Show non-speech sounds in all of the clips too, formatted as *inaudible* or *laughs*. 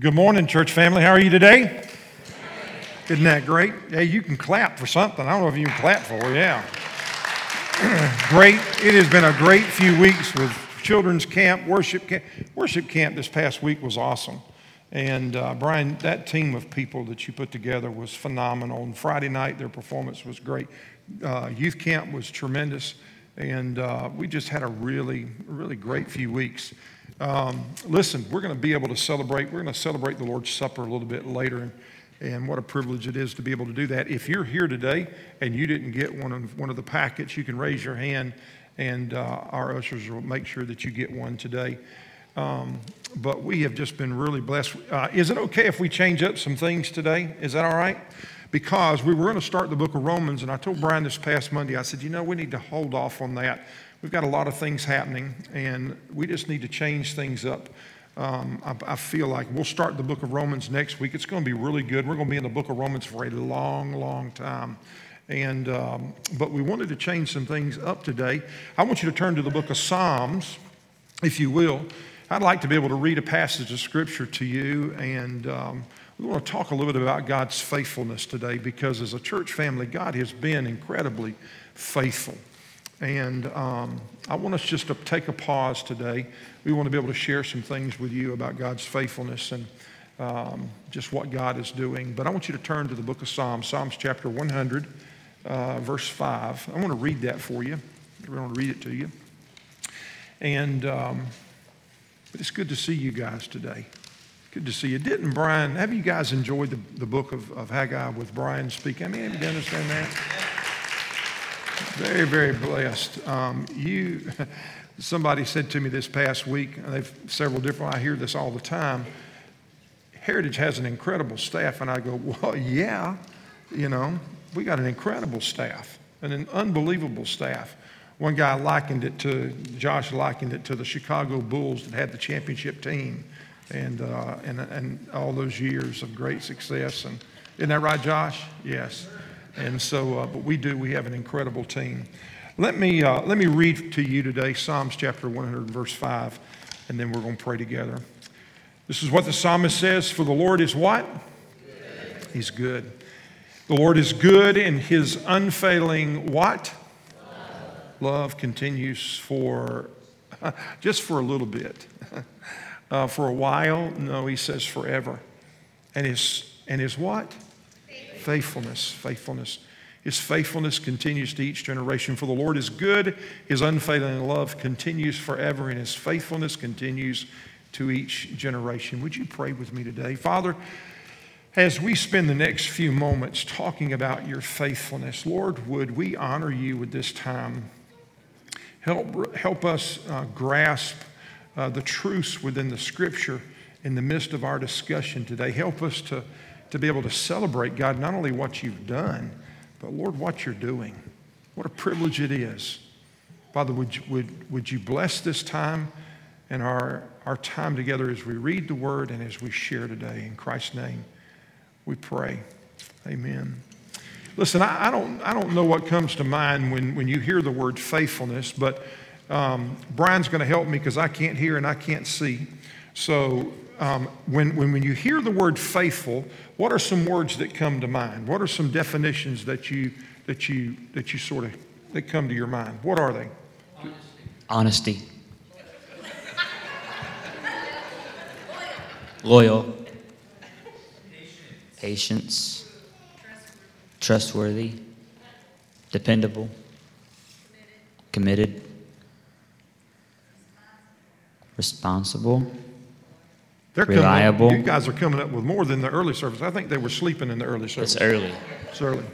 Good morning, church family. How are you today? Isn't that great? Hey, you can clap for something. I don't know if you can clap for, yeah. *clears throat* great. It has been a great few weeks with children's camp, worship camp. Worship camp this past week was awesome. And uh, Brian, that team of people that you put together was phenomenal. And Friday night, their performance was great. Uh, youth camp was tremendous. And uh, we just had a really, really great few weeks. Um, listen, we're going to be able to celebrate. We're going to celebrate the Lord's Supper a little bit later. And, and what a privilege it is to be able to do that. If you're here today and you didn't get one of, one of the packets, you can raise your hand and uh, our ushers will make sure that you get one today. Um, but we have just been really blessed. Uh, is it okay if we change up some things today? Is that all right? Because we were going to start the book of Romans, and I told Brian this past Monday, I said, you know, we need to hold off on that we've got a lot of things happening, and we just need to change things up. Um, I, I, feel like we'll start the book of Romans next week. It's going to be really good. We're going to be in the book of Romans for a long, long time. And, um, but we wanted to change some things up today. I want you to turn to the book of Psalms, if you will. I'd like to be able to read a passage of scripture to you, and um, we want to talk a little bit about God's faithfulness today because as a church family, God has been incredibly faithful. And um, I want us just to take a pause today. We want to be able to share some things with you about God's faithfulness and um, just what God is doing. But I want you to turn to the book of Psalms, Psalms chapter 100, uh, verse 5. I want to read that for you. I want to read it to you. And um, it's good to see you guys today. Good to see you. Didn't Brian, have you guys enjoyed the, the book of, of Haggai with Brian speaking? I mean, have you understand that? Very, very blessed. Um, you, *laughs* somebody said to me this past week, and they've several different, I hear this all the time. Heritage has an incredible staff. And I go, *laughs* well, yeah, you know, we got an incredible staff, an unbelievable staff. One guy likened it to, Josh likened it to the Chicago Bulls that had the championship team and, uh, and, and all those years of great success. And isn't that right, Josh? Yes. And so, uh, but we do, we have an incredible team. Let me, uh, let me read to you today Psalms chapter 100, verse 5, and then we're going to pray together. This is what the psalmist says For the Lord is what? Good. He's good. The Lord is good, and his unfailing what? Love, Love continues for *laughs* just for a little bit. *laughs* Uh, for a while, no, he says forever. And his, and his what? Faithfulness, faithfulness. His faithfulness continues to each generation. For the Lord is good, his unfailing love continues forever, and his faithfulness continues to each generation. Would you pray with me today? Father, as we spend the next few moments talking about your faithfulness, Lord, would we honor you with this time? Help, help us uh, grasp uh, the truths within the scripture in the midst of our discussion today. Help us to to be able to celebrate, God, not only what you've done, but Lord, what you're doing. What a privilege it is. Father, would you, would, would you bless this time and our, our time together as we read the word and as we share today? In Christ's name, we pray. Amen. Listen, I, I don't, I don't know what comes to mind when, when you hear the word faithfulness, but um, Brian's going to help me because I can't hear and I can't see. So um, when, when, when you hear the word faithful, what are some words that come to mind? What are some definitions that you, that you, that you sort of that come to your mind? What are they? Honesty. Loyal. Patience. Trustworthy. Dependable. Committed. Responsible they're reliable. Up, you guys are coming up with more than the early service. I think they were sleeping in the early service. It's early. It's early.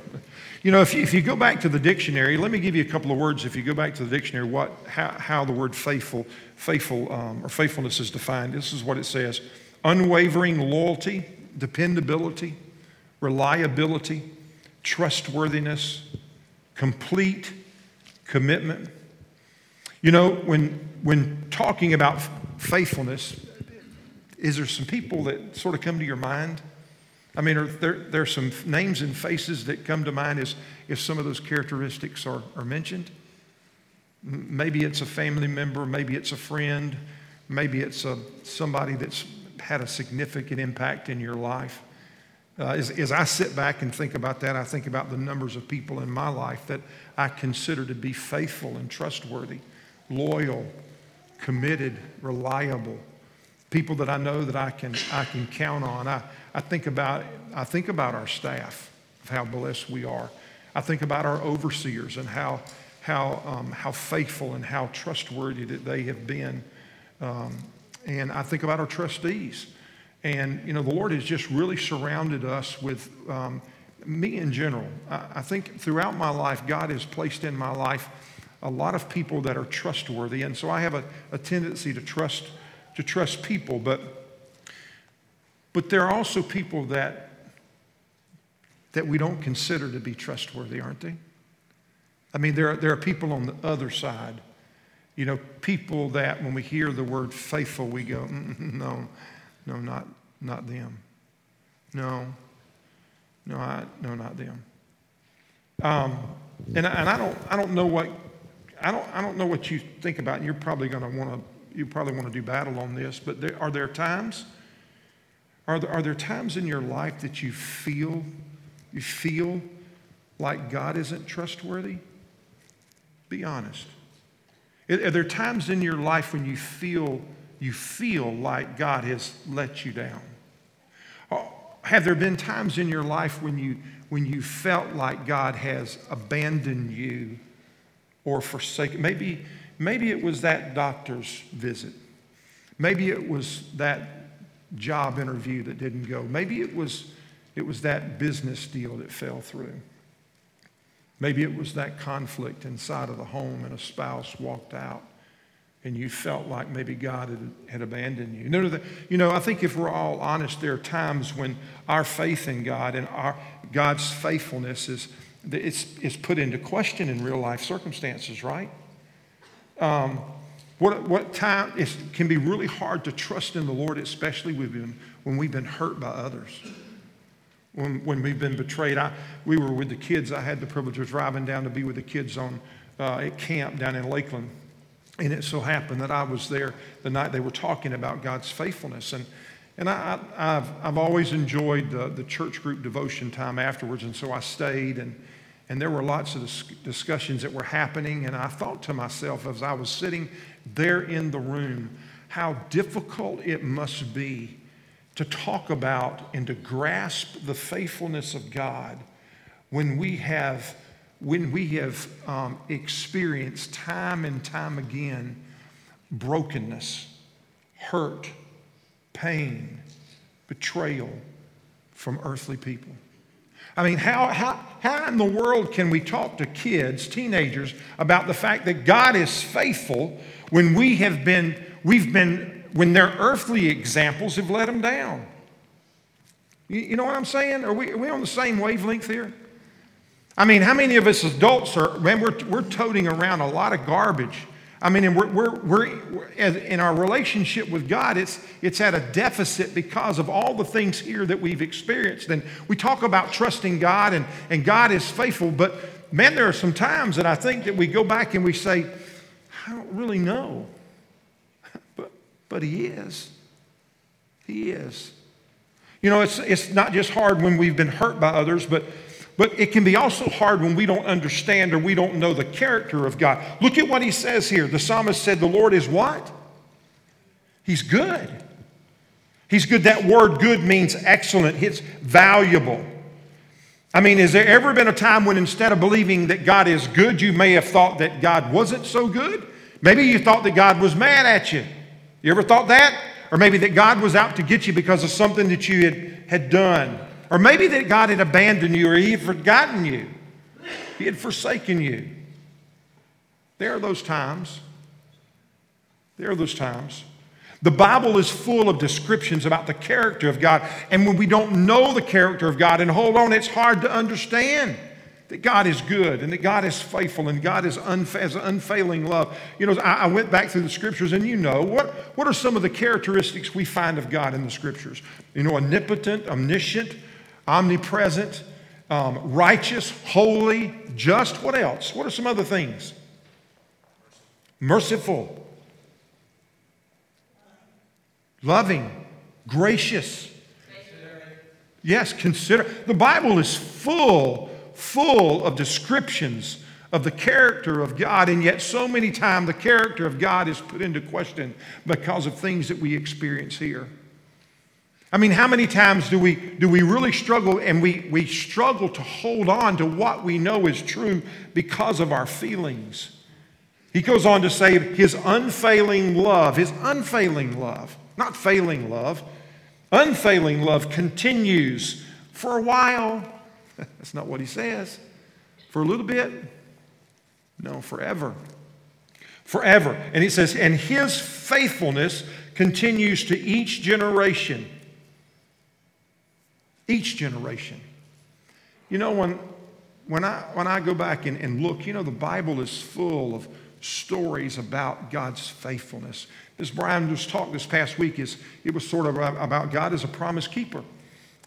You know, if you, if you go back to the dictionary, let me give you a couple of words. If you go back to the dictionary, what how, how the word faithful, faithful um, or faithfulness is defined. This is what it says: unwavering loyalty, dependability, reliability, trustworthiness, complete commitment. You know, when when talking about faithfulness, is there some people that sort of come to your mind? I mean, are there, there are some names and faces that come to mind as if some of those characteristics are, are mentioned? Maybe it's a family member, maybe it's a friend, maybe it's a, somebody that's had a significant impact in your life? Uh, as, as I sit back and think about that, I think about the numbers of people in my life that I consider to be faithful and trustworthy, loyal, committed, reliable, people that I know that I can, I can count on. I, I, think about, I think about our staff, of how blessed we are. I think about our overseers and how, how, um, how faithful and how trustworthy that they have been. Um, and I think about our trustees. And, you know, the Lord has just really surrounded us with um, me in general. I, I think throughout my life, God has placed in my life a lot of people that are trustworthy. And so I have a, a tendency to trust, to trust people. But, but there are also people that, that we don't consider to be trustworthy, aren't they? I mean, there are, there are people on the other side. You know, people that when we hear the word faithful, we go, mm, no, no, not, not them. No, no, I, no, not them. Um, and, and I don't, I don't know what, I don't, I don't know what you think about. And you're probably going to want to, you probably want to do battle on this. But there, are there times, are there, are there times in your life that you feel, you feel like God isn't trustworthy? Be honest. Are there times in your life when you feel you feel like God has let you down? Uh, have there been times in your life when you, when you felt like God has abandoned you or forsaken? Maybe, maybe it was that doctor's visit. Maybe it was that job interview that didn't go. Maybe it was, it was that business deal that fell through. Maybe it was that conflict inside of the home and a spouse walked out and you felt like maybe God had, had abandoned you. You know, you know, I think if we're all honest, there are times when our faith in God and our, God's faithfulness is, it's, is put into question in real life circumstances, right? Um, what, what time it can be really hard to trust in the Lord, especially when, when we've been hurt by others. When, when we've been betrayed. I, we were with the kids. I had the privilege of driving down to be with the kids on, uh, at camp down in Lakeland and it so happened that I was there the night they were talking about God's faithfulness. And, and I, have I've always enjoyed the, the church group devotion time afterwards. And so I stayed, and, and there were lots of discussions that were happening. And I thought to myself as I was sitting there in the room, how difficult it must be to talk about and to grasp the faithfulness of God when we have when we have um, experienced time and time again brokenness, hurt, pain, betrayal from earthly people. I mean, how, how, how in the world can we talk to kids, teenagers, about the fact that God is faithful when we have been, we've been, when their earthly examples have let them down? You, you know what I'm saying? Are we, are we on the same wavelength here? I mean, how many of us adults are, man, we're, we're toting around a lot of garbage. I mean, and we're, we're, we're, in our relationship with God, it's, it's at a deficit because of all the things here that we've experienced. And we talk about trusting God and, and God is faithful, but man, there are some times that I think that we go back and we say, I don't really know. *laughs* But, but He is. He is. You know, it's, it's not just hard when we've been hurt by others, but but it can be also hard when we don't understand or we don't know the character of God. Look at what he says here. The psalmist said, The Lord is what? He's good. He's good. That word good means excellent, it's valuable. I mean, has there ever been a time when instead of believing that God is good, you may have thought that God wasn't so good? Maybe you thought that God was mad at you. You ever thought that? Or maybe that God was out to get you because of something that you had, had done. Or maybe that God had abandoned you or He had forgotten you, He had forsaken you. There are those times. There are those times. The Bible is full of descriptions about the character of God. And when we don't know the character of God and hold on, it's hard to understand that God is good and that God is faithful and God is unfa- has unfailing love. You know, I, I, went back through the scriptures and you know, what, what are some of the characteristics we find of God in the scriptures? You know, omnipotent, omniscient, omnipresent, um, righteous, holy, just. What else? What are some other things? Merciful, loving, Gracious. Yes, consider. The Bible is full, full of descriptions of the character of God, and yet so many times the character of God is put into question because of things that we experience here. I mean, how many times do we, do we really struggle and we, we struggle to hold on to what we know is true because of our feelings? He goes on to say his unfailing love, his unfailing love, not failing love, unfailing love continues for a while. *laughs* That's not what he says. For a little bit? No, forever. Forever. And he says, and his faithfulness continues to each generation. Each generation. You know, when, when, I, when I go back and, and look, you know, the Bible is full of stories about God's faithfulness. As Brian was talked this past week, is it was sort of about God as a promise keeper,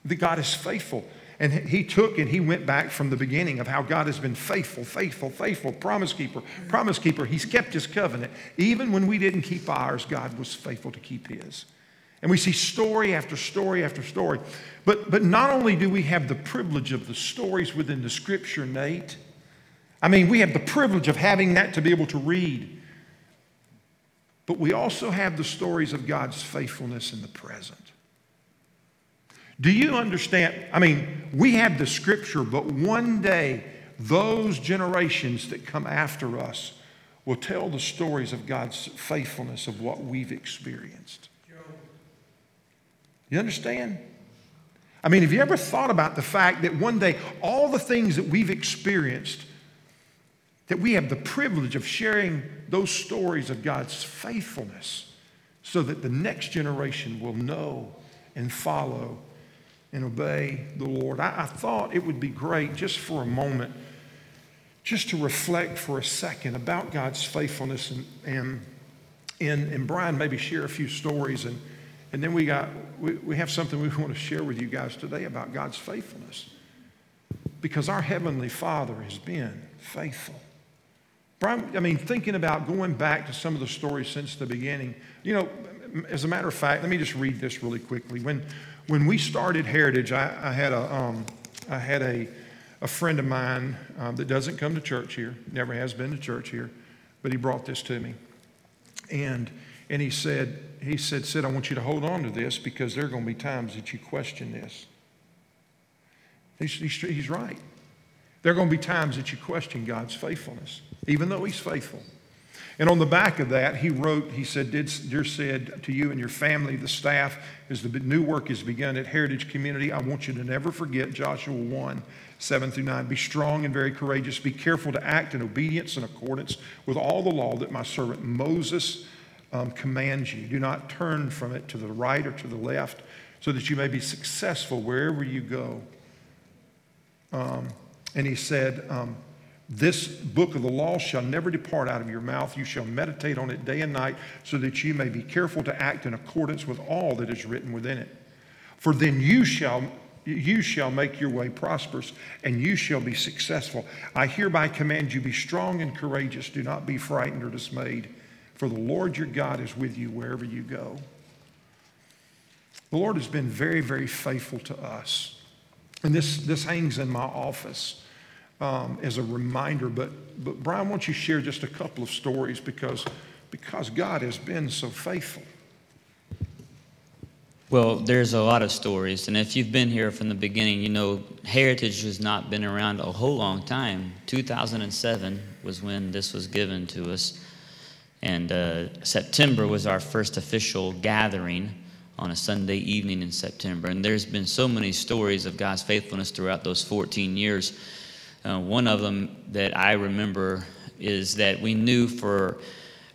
that God is faithful. And he took and he went back from the beginning of how God has been faithful, faithful, faithful, promise keeper, promise keeper. He's kept his covenant. Even when we didn't keep ours, God was faithful to keep his. And we see story after story after story. But, but not only do we have the privilege of the stories within the scripture, Nate, I mean, we have the privilege of having that to be able to read. But we also have the stories of God's faithfulness in the present. Do you understand? I mean, we have the scripture, but one day, those generations that come after us will tell the stories of God's faithfulness of what we've experienced. You understand? I mean, have you ever thought about the fact that one day all the things that we've experienced that we have the privilege of sharing those stories of God's faithfulness so that the next generation will know and follow and obey the Lord. I, I, thought it would be great just for a moment, just to reflect for a second about God's faithfulness and, and, and, and Brian maybe share a few stories and, and then we got we, we have something we want to share with you guys today about God's faithfulness. Because our Heavenly Father has been faithful. I mean, thinking about going back to some of the stories since the beginning, you know, as a matter of fact, let me just read this really quickly. When, when we started Heritage, I, I had, a, um, I had a, a friend of mine um, that doesn't come to church here, never has been to church here, but he brought this to me. And, and he said, he said, Sid, I want you to hold on to this because there are going to be times that you question this. He's, he's, he's right. There are going to be times that you question God's faithfulness, even though He's faithful. And on the back of that, he wrote, he said, Dear Sid, to you and your family, the staff, as the new work is begun at Heritage Community, I want you to never forget Joshua 1 7 through 9. Be strong and very courageous. Be careful to act in obedience and accordance with all the law that my servant Moses um, commands you. Do not turn from it to the right or to the left, so that you may be successful wherever you go. Um, and he said, um, This book of the law shall never depart out of your mouth. You shall meditate on it day and night, so that you may be careful to act in accordance with all that is written within it. For then you shall you shall make your way prosperous and you shall be successful. I hereby command you be strong and courageous. Do not be frightened or dismayed, for the Lord your God is with you wherever you go. The Lord has been very, very faithful to us. And this, this hangs in my office um, as a reminder. But, but Brian, why don't you share just a couple of stories because, because God has been so faithful. Well, there's a lot of stories, and if you've been here from the beginning, you know Heritage has not been around a whole long time. 2007 was when this was given to us, and uh, September was our first official gathering on a Sunday evening in September. And there's been so many stories of God's faithfulness throughout those 14 years. Uh, one of them that I remember is that we knew for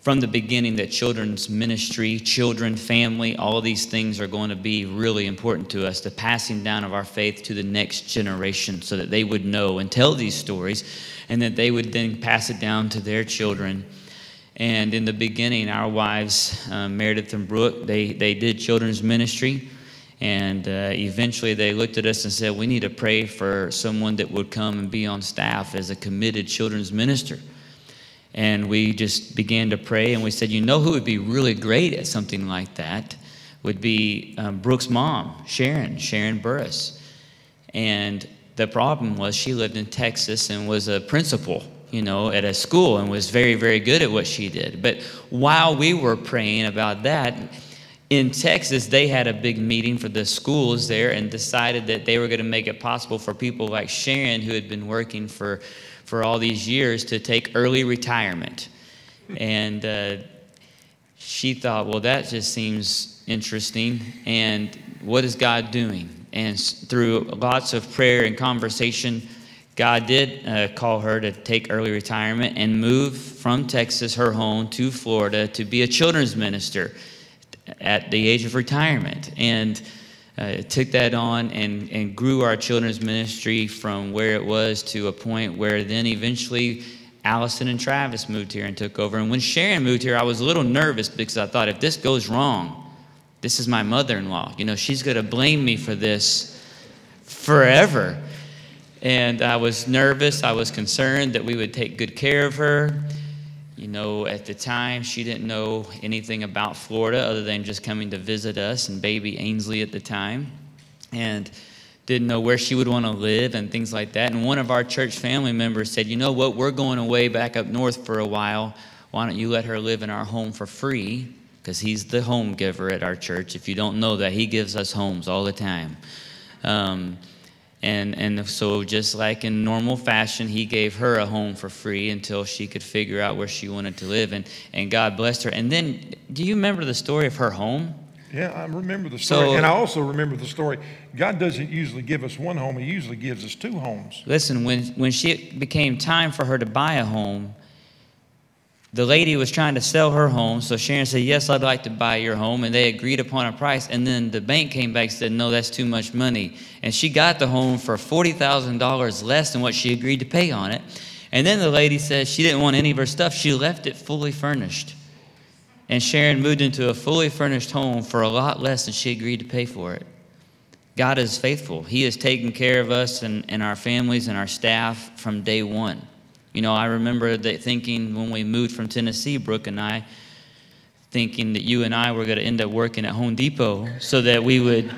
from the beginning that children's ministry, children, family, all these things are going to be really important to us, the passing down of our faith to the next generation so that they would know and tell these stories and that they would then pass it down to their children. And in the beginning, our wives, uh, Meredith and Brooke, they, they did children's ministry. And uh, eventually they looked at us and said, We need to pray for someone that would come and be on staff as a committed children's minister. And we just began to pray and we said, You know who would be really great at something like that? would be um, Brooke's mom, Sharon, Sharon Burris. And the problem was she lived in Texas and was a principal, you know, at a school and was very, very good at what she did. But while we were praying about that, in Texas, they had a big meeting for the schools there and decided that they were going to make it possible for people like Sharon, who had been working for, for all these years, to take early retirement. And uh, she thought, well, that just seems interesting. And what is God doing? And through lots of prayer and conversation, God did uh, call her to take early retirement and move from Texas, her home, to Florida to be a children's minister at the age of retirement. And uh, took that on and, and grew our children's ministry from where it was to a point where then eventually Allison and Travis moved here and took over. And when Sharon moved here, I was a little nervous because I thought if this goes wrong, this is my mother in law. You know, she's going to blame me for this forever. And I was nervous. I was concerned that we would take good care of her. You know, at the time, she didn't know anything about Florida other than just coming to visit us and baby Ainsley at the time. And didn't know where she would want to live and things like that. And one of our church family members said, You know what? We're going away back up north for a while. Why don't you let her live in our home for free? Because he's the home giver at our church. If you don't know that, he gives us homes all the time. Um, and, and so, just like in normal fashion, he gave her a home for free until she could figure out where she wanted to live. And, and God blessed her. And then, do you remember the story of her home? Yeah, I remember the story. So, and I also remember the story. God doesn't usually give us one home, He usually gives us two homes. Listen, when, when she became time for her to buy a home, the lady was trying to sell her home, so Sharon said, Yes, I'd like to buy your home. And they agreed upon a price. And then the bank came back and said, No, that's too much money. And she got the home for $40,000 less than what she agreed to pay on it. And then the lady said she didn't want any of her stuff. She left it fully furnished. And Sharon moved into a fully furnished home for a lot less than she agreed to pay for it. God is faithful. He has taken care of us and, and our families and our staff from day one. You know, I remember that thinking when we moved from Tennessee, Brooke and I, thinking that you and I were going to end up working at Home Depot so that we would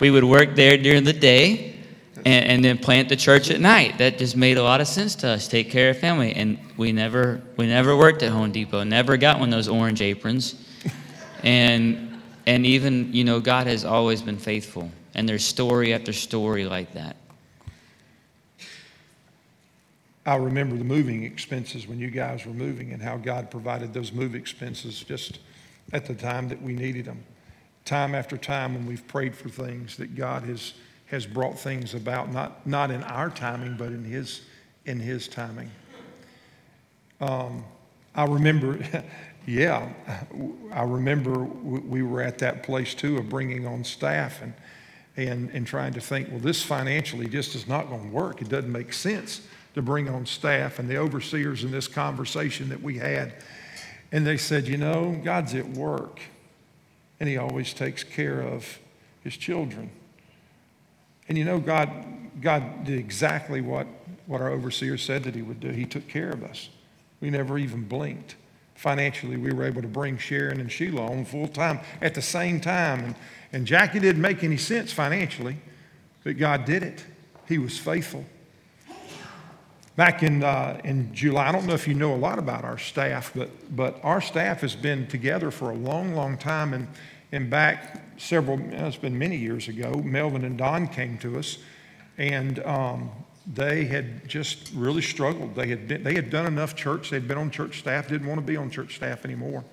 we would work there during the day and, and, then plant the church at night. That just made a lot of sense to us. Take care of family, and we never we never worked at Home Depot. Never got one of those orange aprons, and and even you know God has always been faithful. And there's story after story like that. I remember the moving expenses when you guys were moving and how God provided those move expenses just at the time that we needed them. Time after time when we've prayed for things that God has, has brought things about, not, not in our timing, but in His, in his timing. Um, I remember, *laughs* yeah, I remember we were at that place too of bringing on staff and, and, and trying to think, well, this financially just is not going to work. It doesn't make sense to bring on staff and the overseers in this conversation that we had. And they said, You know, God's at work, and He always takes care of His children. And you know, God, God did exactly what, what our overseer said that He would do. He took care of us. We never even blinked. Financially, we were able to bring Sharon and Sheila on full time at the same time. And, and Jackie didn't make any sense financially, but God did it. He was faithful. Back in, uh, in July, I don't know if you know a lot about our staff, but, but our staff has been together for a long, long time. And, and back several, it's been many years ago, Melvin and Don came to us, and um, they had just really struggled. They had, been, they had done enough church, they'd been on church staff, didn't want to be on church staff anymore.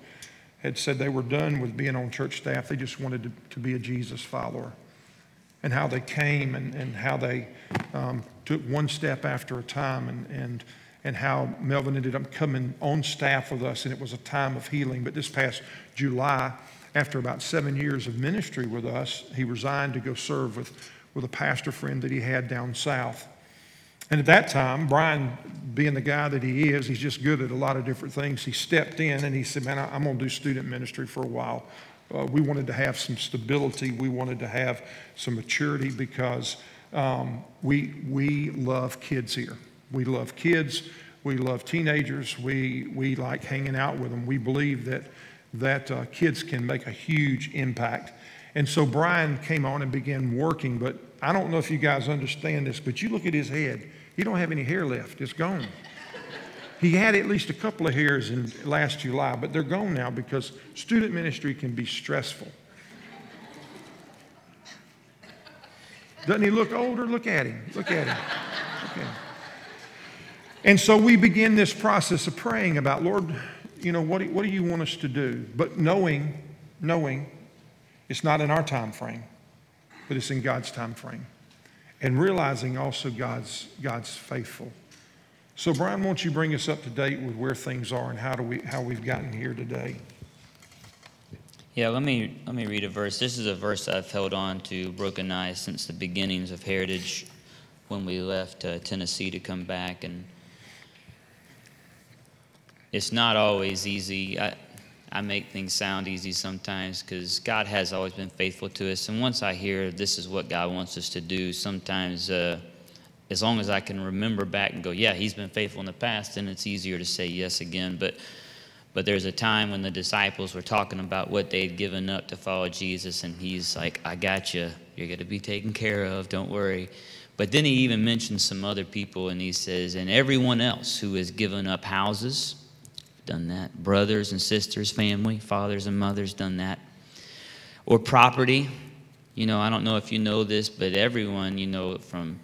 Had said they were done with being on church staff, they just wanted to, to be a Jesus follower and how they came and, and how they um, took one step after a time and, and, and how Melvin ended up coming on staff with us, and it was a time of healing. But this past July, after about seven years of ministry with us, he resigned to go serve with, with a pastor friend that he had down south. And at that time, Brian, being the guy that he is, he's just good at a lot of different things. He stepped in and he said, Man, I'm going to do student ministry for a while. Uh, we wanted to have some stability. We wanted to have some maturity because um, we, we love kids here. We love kids. We love teenagers. We, we like hanging out with them. We believe that, that uh, kids can make a huge impact. And so Brian came on and began working, but I don't know if you guys understand this, but you look at his head, he don't have any hair left. It's gone. he had at least a couple of hairs in last July, but they're gone now because student ministry can be stressful. Doesn't he look older? Look at him. Look at him. Him. And so we begin this process of praying about, Lord, you know, what do, what do you want us to do? But knowing, knowing it's not in our time frame, but it's in God's time frame. And realizing also God's, God's faithful. So, Brian, won't you bring us up to date with where things are and how, do we, how we've gotten here today? Yeah, let me let me read a verse. This is a verse I've held on to broken eyes since the beginnings of Heritage, when we left uh, Tennessee to come back, and it's not always easy. I, I make things sound easy sometimes because God has always been faithful to us. And once I hear this is what God wants us to do, sometimes uh, as long as I can remember back and go, yeah, He's been faithful in the past, then it's easier to say yes again. But but there's a time when the disciples were talking about what they'd given up to follow Jesus, and he's like, I got you. You're going to be taken care of. Don't worry. But then he even mentions some other people, and he says, and everyone else who has given up houses, done that. Brothers and sisters, family, fathers and mothers, done that. Or property. You know, I don't know if you know this, but everyone, you know, from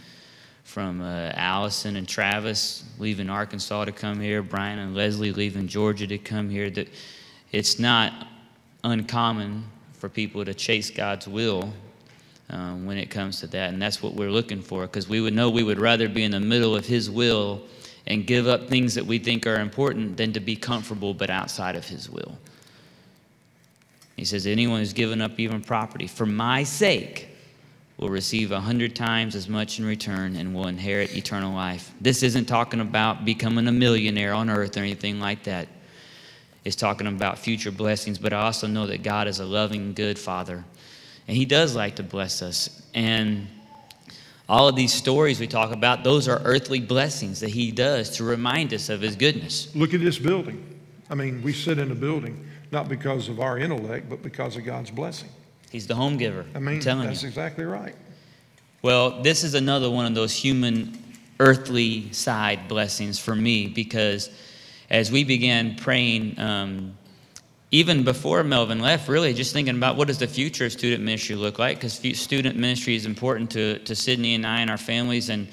from uh, Allison and Travis leaving Arkansas to come here, Brian and Leslie leaving Georgia to come here. That it's not uncommon for people to chase God's will um, when it comes to that, and that's what we're looking for. Because we would know we would rather be in the middle of His will and give up things that we think are important than to be comfortable but outside of His will. He says, Anyone who's given up even property for my sake will receive a hundred times as much in return and will inherit eternal life. This isn't talking about becoming a millionaire on earth or anything like that. It's talking about future blessings, but I also know that God is a loving, good Father. And He does like to bless us. And all of these stories we talk about, those are earthly blessings that He does to remind us of His goodness. Look at this building. I mean, we sit in a building not because of our intellect, but because of God's blessing. He's the home giver. I mean, that's you. exactly right. Well, this is another one of those human, earthly side blessings for me because as we began praying, um, even before Melvin left, really just thinking about what does the future of student ministry look like? Because student ministry is important to, to Sydney and I and our families. And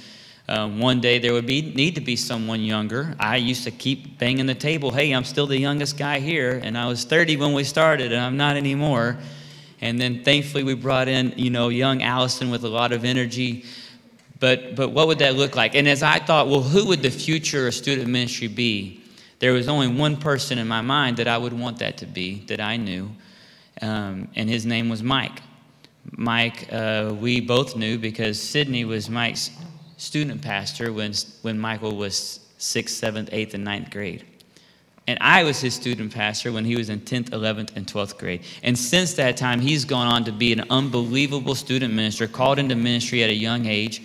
um, one day there would be need to be someone younger. I used to keep banging the table. Hey, I'm still the youngest guy here, and I was 30 when we started, and I'm not anymore. And then thankfully we brought in, you know, young Allison with a lot of energy. But, but what would that look like? And as I thought, well, who would the future of student ministry be? There was only one person in my mind that I would want that to be, that I knew, um, and his name was Mike. Mike, uh, we both knew because Sydney was Mike's student pastor when, when Michael was sixth, seventh, eighth, and ninth grade. And I was his student pastor when he was in 10th, 11th, and 12th grade. And since that time, he's gone on to be an unbelievable student minister, called into ministry at a young age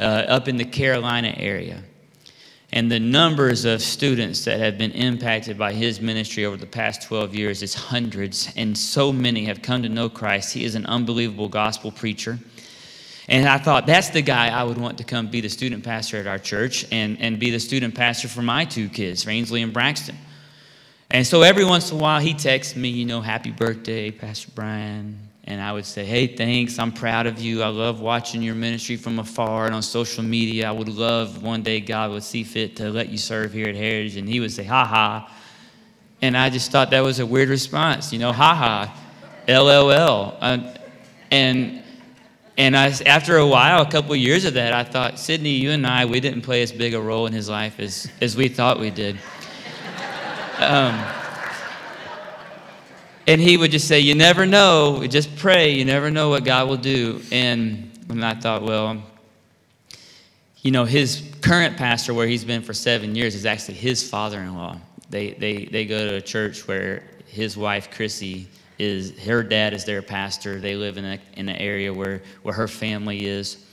uh, up in the Carolina area. And the numbers of students that have been impacted by his ministry over the past 12 years is hundreds, and so many have come to know Christ. He is an unbelievable gospel preacher. And I thought, that's the guy I would want to come be the student pastor at our church and, and be the student pastor for my two kids, Ainsley and Braxton. And so every once in a while, he texts me, you know, happy birthday, Pastor Brian. And I would say, hey, thanks. I'm proud of you. I love watching your ministry from afar and on social media. I would love one day God would see fit to let you serve here at Heritage. And he would say, ha ha. And I just thought that was a weird response, you know, ha ha, LOL. Uh, and and I, after a while, a couple of years of that, I thought, Sydney, you and I, we didn't play as big a role in his life as, as we thought we did. Um, and he would just say, You never know. Just pray. You never know what God will do. And, and I thought, Well, you know, his current pastor, where he's been for seven years, is actually his father in law. They, they, they go to a church where his wife, Chrissy, is her dad is their pastor. They live in, a, in an area where, where her family is.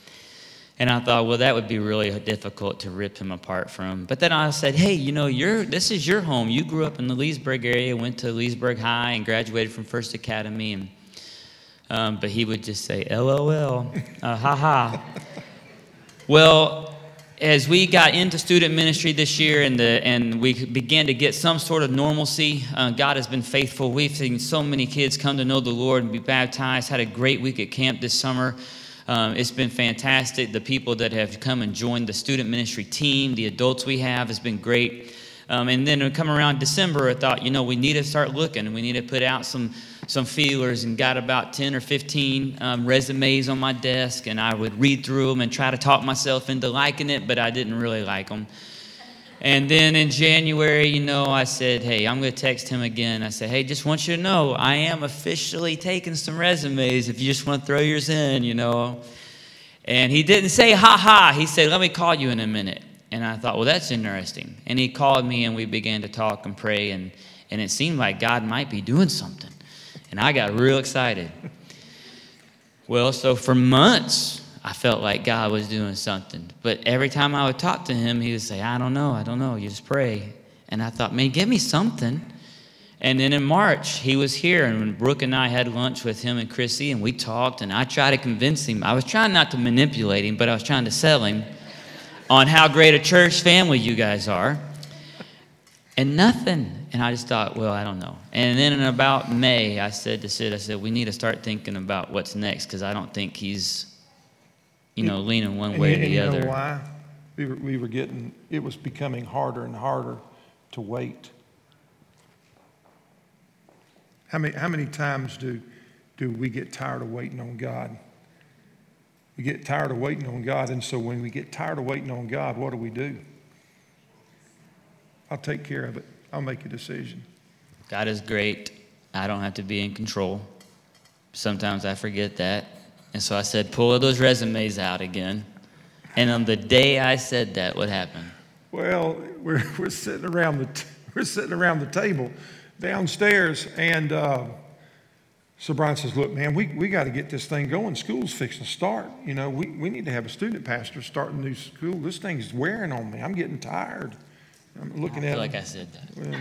And I thought, well, that would be really difficult to rip him apart from. But then I said, hey, you know, you're, this is your home. You grew up in the Leesburg area, went to Leesburg High, and graduated from First Academy. And, um, but he would just say, LOL, uh, ha ha. well, as we got into student ministry this year and, the, and we began to get some sort of normalcy, uh, God has been faithful. We've seen so many kids come to know the Lord and be baptized. Had a great week at camp this summer. Um, it's been fantastic. The people that have come and joined the student ministry team, the adults we have, has been great. Um, and then come around December, I thought, you know, we need to start looking. We need to put out some some feelers and got about 10 or 15 um, resumes on my desk. And I would read through them and try to talk myself into liking it, but I didn't really like them. And then in January, you know, I said, hey, I'm going to text him again. I said, hey, just want you to know, I am officially taking some resumes if you just want to throw yours in, you know. And he didn't say, ha ha. He said, let me call you in a minute. And I thought, well, that's interesting. And he called me and we began to talk and pray. And, and it seemed like God might be doing something. And I got real excited. Well, so for months, I felt like God was doing something. But every time I would talk to him, he would say, I don't know, I don't know, you just pray. And I thought, man, give me something. And then in March, he was here, and Brooke and I had lunch with him and Chrissy, and we talked, and I tried to convince him. I was trying not to manipulate him, but I was trying to sell him on how great a church family you guys are. And nothing. And I just thought, well, I don't know. And then in about May, I said to Sid, I said, we need to start thinking about what's next because I don't think he's you know, leaning one way and, or the you other. Know why? We were, we were getting, it was becoming harder and harder to wait. How many, how many times do, do we get tired of waiting on God? We get tired of waiting on God, and so when we get tired of waiting on God, what do we do? I'll take care of it. I'll make a decision. God is great. I don't have to be in control. Sometimes I forget that. And so I said, pull those resumes out again. And on the day I said that, what happened? Well, *laughs* we're, we're sitting around the t- *laughs* we're sitting around the table downstairs, and uh, so Brian says, "Look, man, we, we got to get this thing going. School's fixing to start. You know, we, we need to have a student pastor start a new school. This thing's wearing on me. I'm getting tired. I'm looking I at like I said that. Well,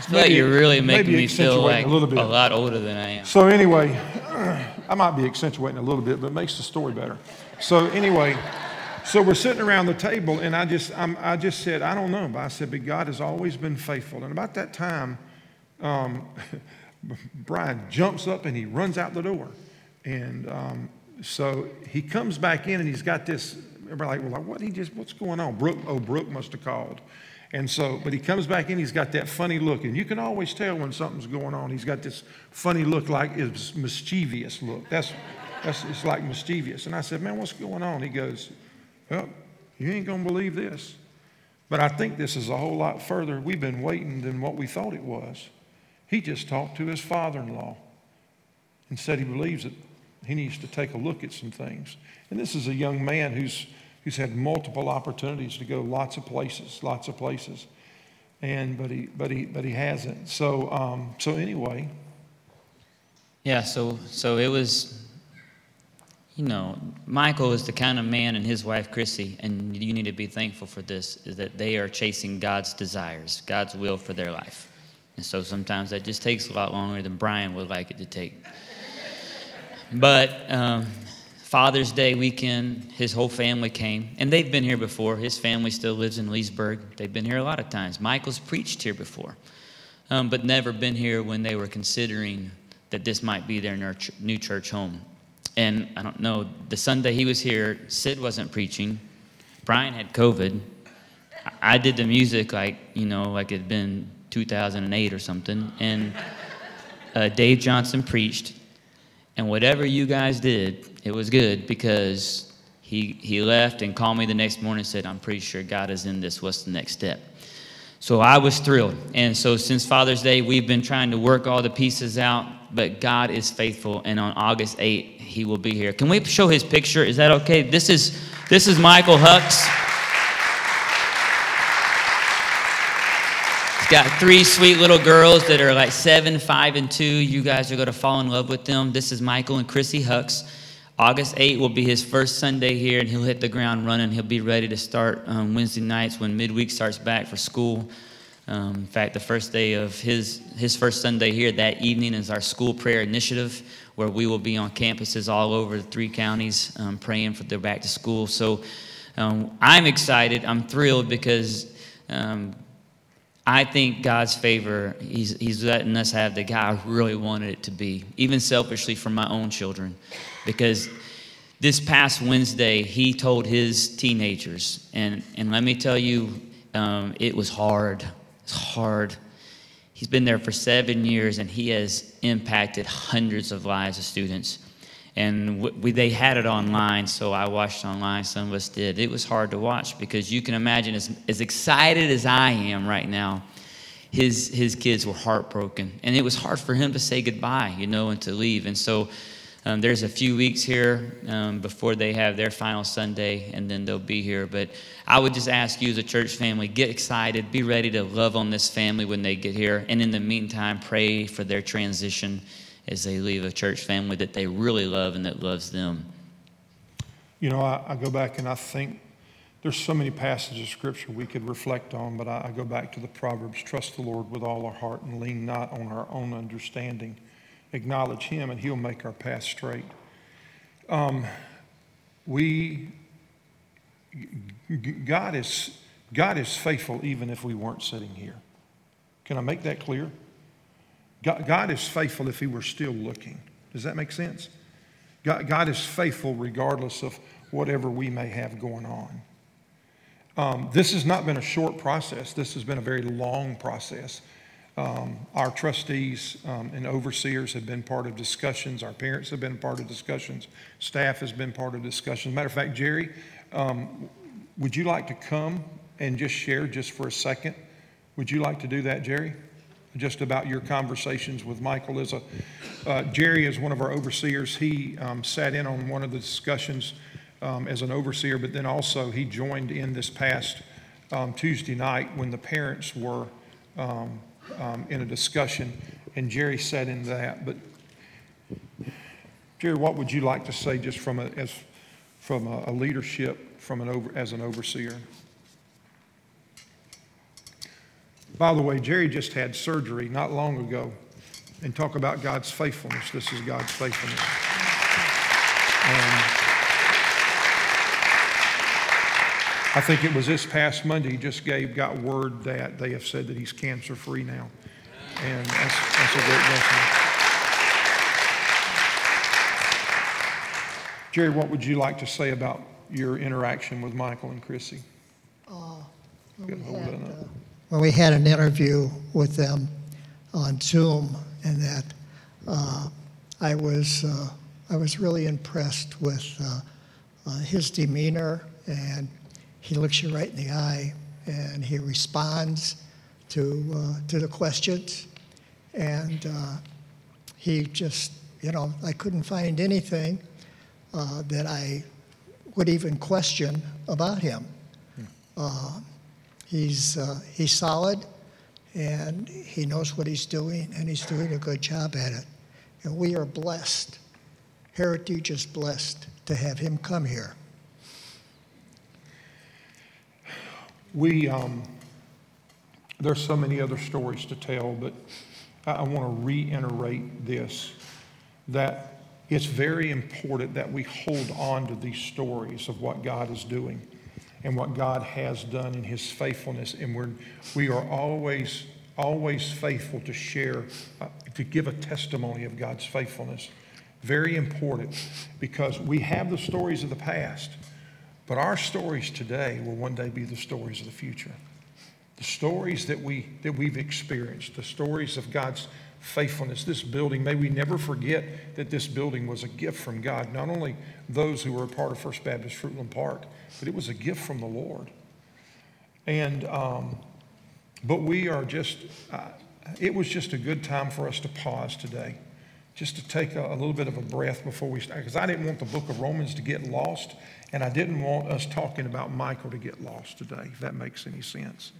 feel like you're really making me feel like a little bit. a lot older than I am. So anyway, *clears throat* I might be accentuating a little bit, but it makes the story better. So anyway, so we're sitting around the table, and I just, I'm, I just said, I don't know, but I said, but God has always been faithful. And about that time, um, *laughs* Brian jumps up and he runs out the door, and um, so he comes back in, and he's got this. Everybody like, well, like, what he just, what's going on? Brooke, oh, Brooke must have called. And so, but he comes back in, he's got that funny look, and you can always tell when something's going on. He's got this funny look, like it's mischievous look. That's, that's it's like mischievous. And I said, man, what's going on? He goes, well, you ain't gonna believe this, but I think this is a whole lot further. We've been waiting than what we thought it was. He just talked to his father-in-law and said he believes that he needs to take a look at some things. And this is a young man who's He's had multiple opportunities to go lots of places, lots of places, and but he but he but he hasn't. So um, so anyway. Yeah. So so it was. You know, Michael is the kind of man, and his wife Chrissy, and you need to be thankful for this, is that they are chasing God's desires, God's will for their life. And so sometimes that just takes a lot longer than Brian would like it to take. But um, Father's Day weekend, his whole family came, and they've been here before. His family still lives in Leesburg. They've been here a lot of times. Michael's preached here before, um, but never been here when they were considering that this might be their new church home. And I don't know, the Sunday he was here, Sid wasn't preaching. Brian had COVID. I did the music like, you know, like it had been 2008 or something. And uh, Dave Johnson preached. And whatever you guys did, it was good because he, he left and called me the next morning and said, I'm pretty sure God is in this. What's the next step? So I was thrilled. And so since Father's Day, we've been trying to work all the pieces out, but God is faithful. And on August 8th, he will be here. Can we show his picture? Is that okay? This is, this is Michael Hucks. He's got three sweet little girls that are like seven, five, and two. You guys are going to fall in love with them. This is Michael and Chrissy Hucks. August 8 will be his first Sunday here, and he'll hit the ground running. He'll be ready to start um, Wednesday nights when midweek starts back for school. Um, in fact, the first day of his, his first Sunday here that evening is our school prayer initiative, where we will be on campuses all over the three counties um, praying for their back to school. So um, I'm excited. I'm thrilled because um, I think God's favor, he's, he's letting us have the guy I really wanted it to be, even selfishly for my own children. Because this past Wednesday, he told his teenagers, and, and let me tell you, um, it was hard. It's hard. He's been there for seven years and he has impacted hundreds of lives of students. And we, they had it online, so I watched online. Some of us did. It was hard to watch because you can imagine, as, as excited as I am right now, his, his kids were heartbroken. And it was hard for him to say goodbye, you know, and to leave. And so um, there's a few weeks here um, before they have their final Sunday, and then they'll be here. But I would just ask you as a church family get excited, be ready to love on this family when they get here. And in the meantime, pray for their transition as they leave a church family that they really love and that loves them. You know, I, I go back and I think there's so many passages of Scripture we could reflect on, but I, I go back to the Proverbs trust the Lord with all our heart and lean not on our own understanding acknowledge Him, and He'll make our path straight. Um, we, God is, God is faithful even if we weren't sitting here. Can I make that clear? God, is faithful if He were still looking. Does that make sense? God, God is faithful regardless of whatever we may have going on. Um, this has not been a short process. This has been a very long process. Um, our trustees um, and overseers have been part of discussions. Our parents have been part of discussions. Staff has been part of discussions. Matter of fact, Jerry, um, would you like to come and just share just for a second? Would you like to do that, Jerry? Just about your conversations with Michael. As a uh, Jerry is one of our overseers. He um, sat in on one of the discussions um, as an overseer, but then also he joined in this past um, Tuesday night when the parents were um, in a discussion, and Jerry sat in that. But Jerry, what would you like to say just from a, as from a, a leadership from an over, as an overseer? By the way, Jerry just had surgery not long ago, and talk about God's faithfulness. This is God's faithfulness. Um, I think it was this past Monday, he just gave, got word that they have said that he's cancer free now. And that's, that's a great blessing. Jerry, what would you like to say about your interaction with Michael and Chrissy? Uh, when, we had, when we had an interview with them on Zoom, and that uh, I was uh, I was really impressed with uh, uh, his demeanor and he looks you right in the eye and he responds to, uh, to the questions. And uh, he just, you know, I couldn't find anything uh, that I would even question about him. Uh, he's, uh, he's solid and he knows what he's doing and he's doing a good job at it. And we are blessed. Heritage is blessed to have him come here. We, um, there's so many other stories to tell, but I, I want to reiterate this that it's very important that we hold on to these stories of what God is doing and what God has done in his faithfulness. And we're, we are always, always faithful to share, uh, to give a testimony of God's faithfulness. Very important because we have the stories of the past. But our stories today will one day be the stories of the future. The stories that, we, that we've experienced, the stories of God's faithfulness. This building, may we never forget that this building was a gift from God. Not only those who were a part of First Baptist Fruitland Park, but it was a gift from the Lord. And, um, but we are just, uh, it was just a good time for us to pause today, just to take a, a little bit of a breath before we start, because I didn't want the book of Romans to get lost and I didn't want us talking about Michael to get lost today, if that makes any sense.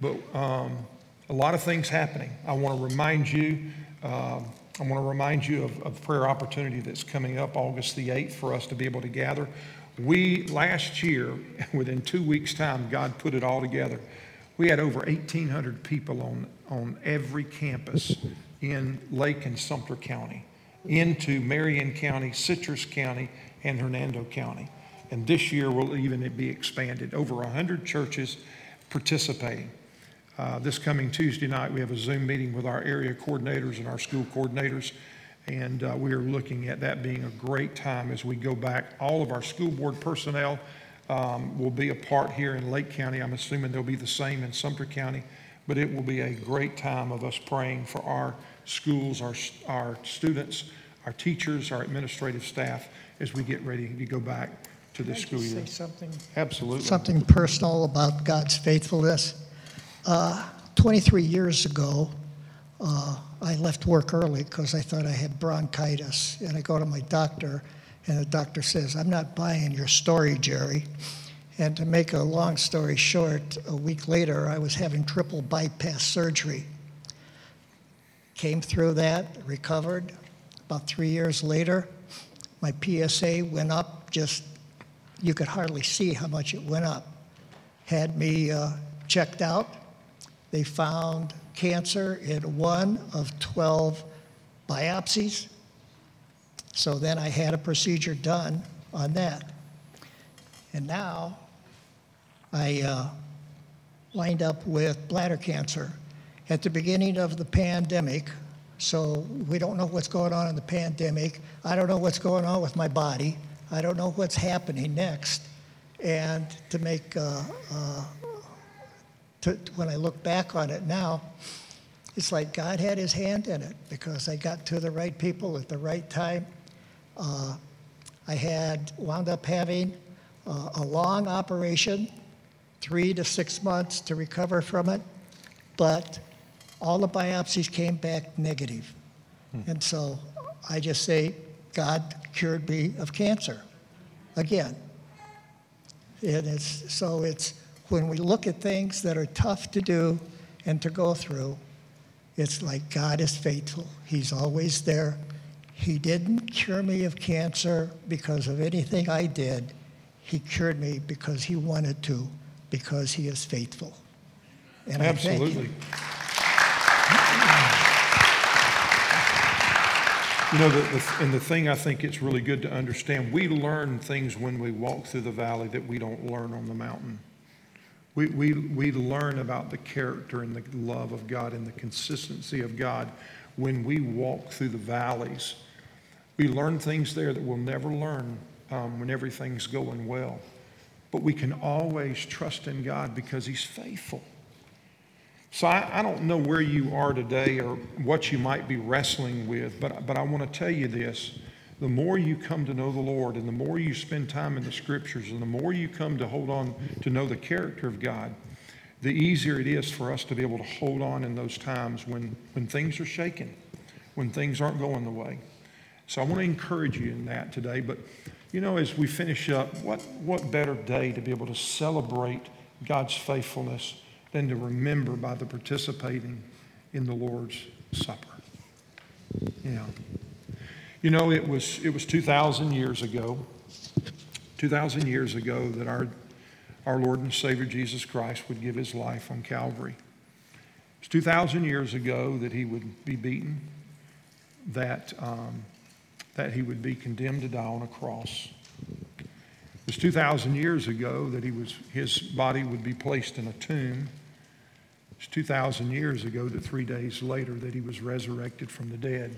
But um, a lot of things happening. I want to remind you, um, I want to remind you of, a prayer opportunity that's coming up August the 8th for us to be able to gather. We, last year, *laughs* within two weeks' time, God put it all together. We had over 1,800 people on, on every campus in Lake and Sumter County, into Marion County, Citrus County, and Hernando County. And this year will even be expanded. Over 100 churches participating. Uh, this coming Tuesday night, we have a Zoom meeting with our area coordinators and our school coordinators. And uh, we are looking at that being a great time as we go back. All of our school board personnel um, will be a part here in Lake County. I'm assuming they'll be the same in Sumter County. But it will be a great time of us praying for our schools, our, our students, our teachers, our administrative staff as we get ready to go back to the school year. say something, Absolutely. something personal about God's faithfulness? Uh, 23 years ago, uh, I left work early because I thought I had bronchitis. And I go to my doctor, and the doctor says, I'm not buying your story, Jerry. And to make a long story short, a week later, I was having triple bypass surgery. Came through that, recovered. About three years later, my PSA went up just, you could hardly see how much it went up. Had me uh, checked out. They found cancer in one of 12 biopsies. So then I had a procedure done on that. And now I uh, lined up with bladder cancer at the beginning of the pandemic. So we don't know what's going on in the pandemic. I don't know what's going on with my body. I don't know what's happening next. And to make, uh, uh, to, when I look back on it now, it's like God had his hand in it because I got to the right people at the right time. Uh, I had wound up having uh, a long operation, three to six months to recover from it, but all the biopsies came back negative. And so I just say, God cured me of cancer again. And it's, so it's when we look at things that are tough to do and to go through, it's like God is faithful. He's always there. He didn't cure me of cancer because of anything I did. He cured me because He wanted to, because He is faithful. And Absolutely. You know, the, the, and the thing I think it's really good to understand, we learn things when we walk through the valley that we don't learn on the mountain. We, we, we learn about the character and the love of God and the consistency of God when we walk through the valleys. We learn things there that we'll never learn um, when everything's going well. But we can always trust in God because He's faithful. So I, I don't know where you are today or what you might be wrestling with, but, but I want to tell you this. The more you come to know the Lord and the more you spend time in the scriptures and the more you come to hold on to know the character of God, the easier it is for us to be able to hold on in those times when, when things are shaking, when things aren't going the way. So I want to encourage you in that today. But, you know, as we finish up, what, what better day to be able to celebrate God's faithfulness than to remember by the participating in the Lord's Supper? Yeah. You know, it was, it was 2,000 years ago, 2,000 years ago that our, our Lord and Savior Jesus Christ would give his life on Calvary. It was 2,000 years ago that he would be beaten, that, um, that he would be condemned to die on a cross. It was 2,000 years ago that he was, his body would be placed in a tomb. It was 2,000 years ago that three days later that he was resurrected from the dead.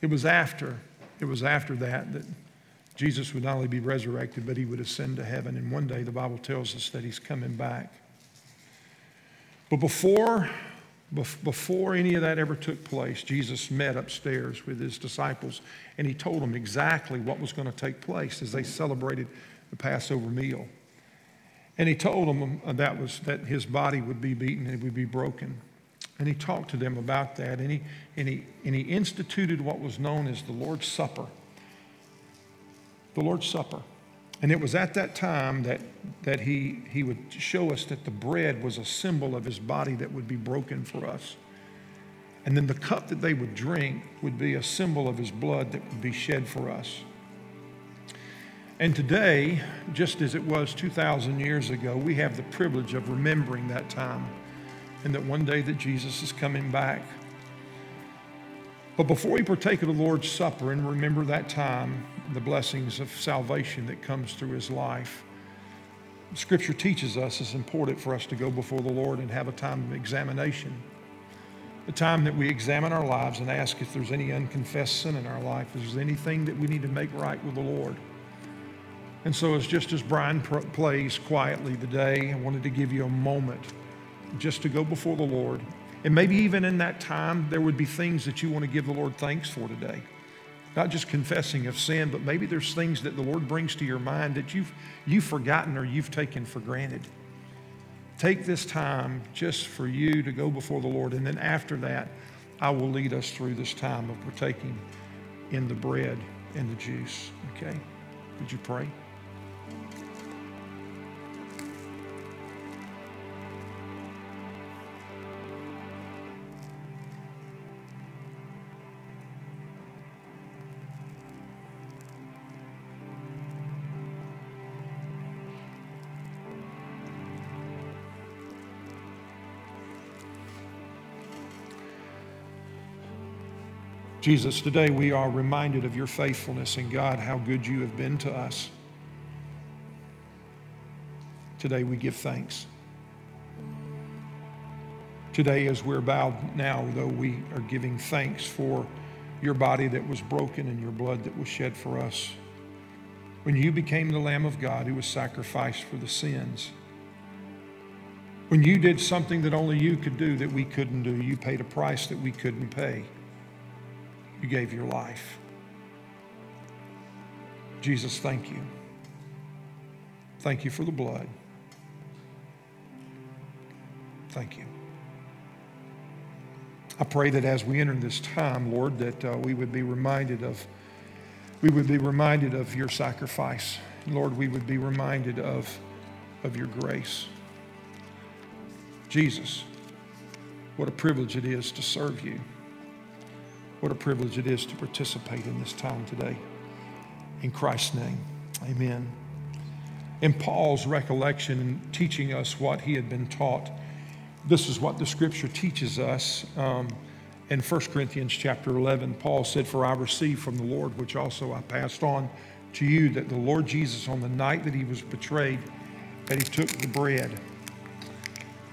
It was after, it was after that that Jesus would not only be resurrected, but he would ascend to heaven. And one day the Bible tells us that he's coming back. But before, before any of that ever took place, Jesus met upstairs with his disciples and he told them exactly what was going to take place as they celebrated the Passover meal. And he told them that was that his body would be beaten and it would be broken. And he talked to them about that. And he, and, he, and he instituted what was known as the Lord's Supper. The Lord's Supper. And it was at that time that, that he, he would show us that the bread was a symbol of his body that would be broken for us. And then the cup that they would drink would be a symbol of his blood that would be shed for us. And today, just as it was 2,000 years ago, we have the privilege of remembering that time and that one day that Jesus is coming back. But before we partake of the Lord's Supper and remember that time, the blessings of salvation that comes through his life, Scripture teaches us it's important for us to go before the Lord and have a time of examination. A time that we examine our lives and ask if there's any unconfessed sin in our life, if there's anything that we need to make right with the Lord. And so, it's just as Brian plays quietly today, I wanted to give you a moment just to go before the Lord. And maybe even in that time, there would be things that you want to give the Lord thanks for today. Not just confessing of sin, but maybe there's things that the Lord brings to your mind that you've, you've forgotten or you've taken for granted. Take this time just for you to go before the Lord. And then after that, I will lead us through this time of partaking in the bread and the juice. Okay? Would you pray? Jesus, today we are reminded of your faithfulness and God, how good you have been to us. Today we give thanks. Today, as we're bowed now, though we are giving thanks for your body that was broken and your blood that was shed for us. When you became the Lamb of God who was sacrificed for the sins, when you did something that only you could do that we couldn't do, you paid a price that we couldn't pay. You gave your life. Jesus, thank you. Thank you for the blood. Thank you. I pray that as we enter this time, Lord, that uh, we would be reminded of we would be reminded of your sacrifice. Lord, we would be reminded of, of your grace. Jesus, what a privilege it is to serve you. What a privilege it is to participate in this time today. In Christ's name, amen. In Paul's recollection and teaching us what he had been taught, this is what the scripture teaches us. Um, in 1 Corinthians chapter 11, Paul said, For I received from the Lord, which also I passed on to you, that the Lord Jesus, on the night that he was betrayed, that he took the bread.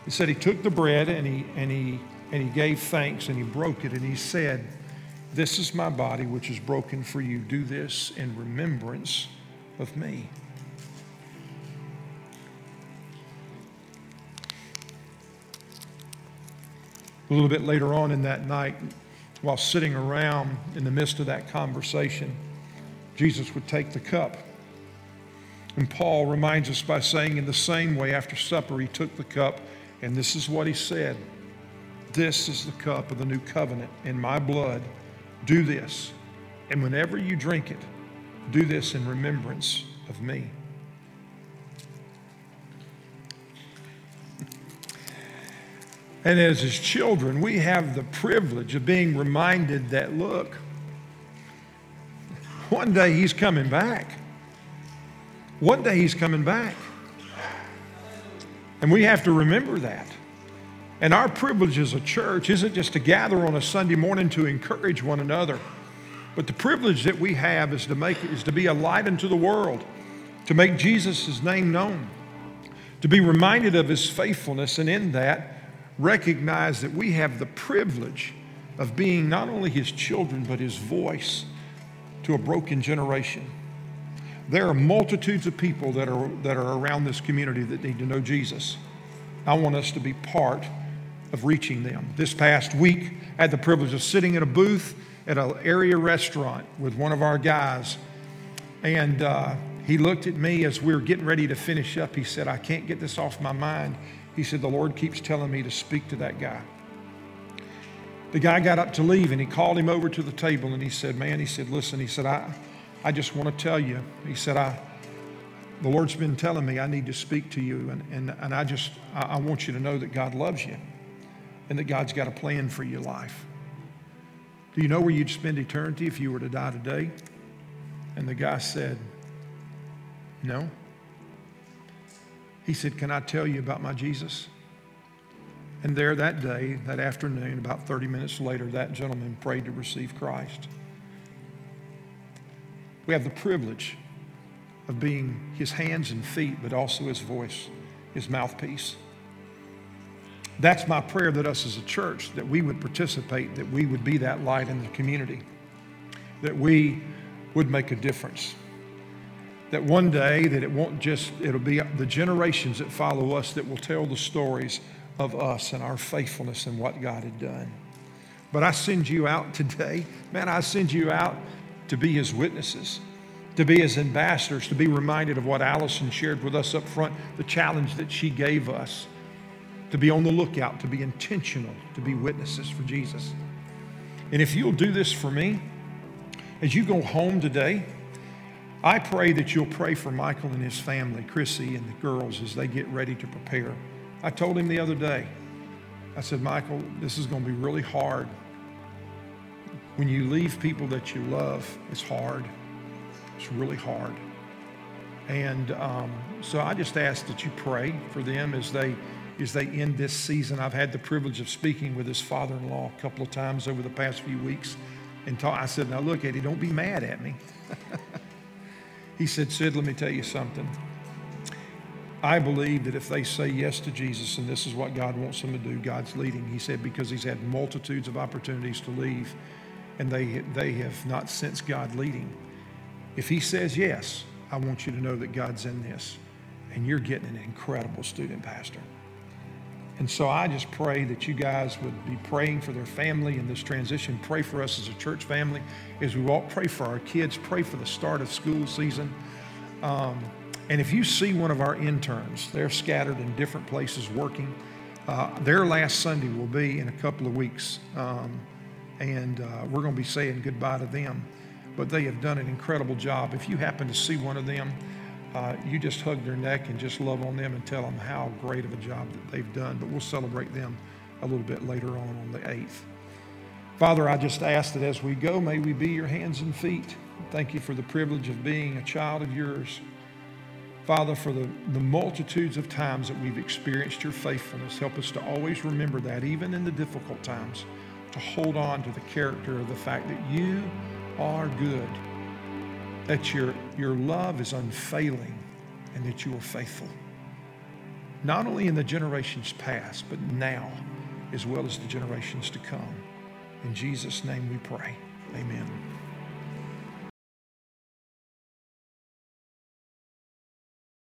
He said he took the bread and he, and he, and he gave thanks and he broke it and he said, This is my body, which is broken for you. Do this in remembrance of me. A little bit later on in that night, while sitting around in the midst of that conversation, Jesus would take the cup. And Paul reminds us by saying, in the same way, after supper, he took the cup, and this is what he said This is the cup of the new covenant in my blood. Do this. And whenever you drink it, do this in remembrance of me. And as his children, we have the privilege of being reminded that, look, one day he's coming back. One day he's coming back. And we have to remember that. And our privilege as a church isn't just to gather on a Sunday morning to encourage one another, but the privilege that we have is to make is to be a light unto the world, to make Jesus' name known, to be reminded of his faithfulness, and in that, recognize that we have the privilege of being not only his children, but his voice to a broken generation. There are multitudes of people that are, that are around this community that need to know Jesus. I want us to be part of reaching them. This past week, I had the privilege of sitting in a booth at an area restaurant with one of our guys. And uh, he looked at me as we were getting ready to finish up. He said, I can't get this off my mind. He said, The Lord keeps telling me to speak to that guy. The guy got up to leave and he called him over to the table and he said, Man, he said, listen, he said, I, I just want to tell you. He said, I, the Lord's been telling me I need to speak to you, and, and, and I just, I, I want you to know that God loves you and that God's got a plan for your life. Do you know where you'd spend eternity if you were to die today? And the guy said, No. He said, Can I tell you about my Jesus? And there that day, that afternoon, about 30 minutes later, that gentleman prayed to receive Christ. We have the privilege of being his hands and feet, but also his voice, his mouthpiece. That's my prayer that us as a church, that we would participate, that we would be that light in the community, that we would make a difference. That one day that it won't just, it'll be the generations that follow us that will tell the stories of us and our faithfulness and what God had done. But I send you out *laughs* today, man, I send you out to be his witnesses, to be his ambassadors, to be reminded of what Allison shared with us up front, the challenge that she gave us, to be on the lookout, to be intentional, to be witnesses for Jesus. And if you'll do this for me, as you go home today, I pray that you'll pray for Michael and his family, Chrissy and the girls, as they get ready to prepare. I told him the other day, I said, Michael, this is going to be really hard. When you leave people that you love, it's hard. It's really hard. And um, so I just ask that you pray for them as they as they end this season. I've had the privilege of speaking with his father-in-law a couple of times over the past few weeks, and talk, I said, "Now look, Eddie, don't be mad at me." *laughs* he said, "Sid, let me tell you something. I believe that if they say yes to Jesus and this is what God wants them to do, God's leading. He said, because he's had multitudes of opportunities to leave and they, they have not sensed God leading. If he says yes, I want you to know that God's in this and you're getting an incredible student pastor. And so I just pray that you guys would be praying for their family in this transition. Pray for us as a church family as we walk. Pray for our kids. Pray for the start of school season. Um, and if you see one of our interns, they're scattered in different places working. Uh, their last Sunday will be in a couple of weeks. Um, and uh, we're going to be saying goodbye to them. But they have done an incredible job. If you happen to see one of them, uh, you just hug their neck and just love on them and tell them how great of a job that they've done. But we'll celebrate them a little bit later on on the 8th. Father, I just ask that as we go, may we be your hands and feet. Thank you for the privilege of being a child of yours. Father, for the, the multitudes of times that we've experienced your faithfulness, help us to always remember that, even in the difficult times, to hold on to the character of the fact that you are good, that your, your love is unfailing, and that you are faithful. Not only in the generations past, but now, as well as the generations to come. In Jesus' name we pray. Amen.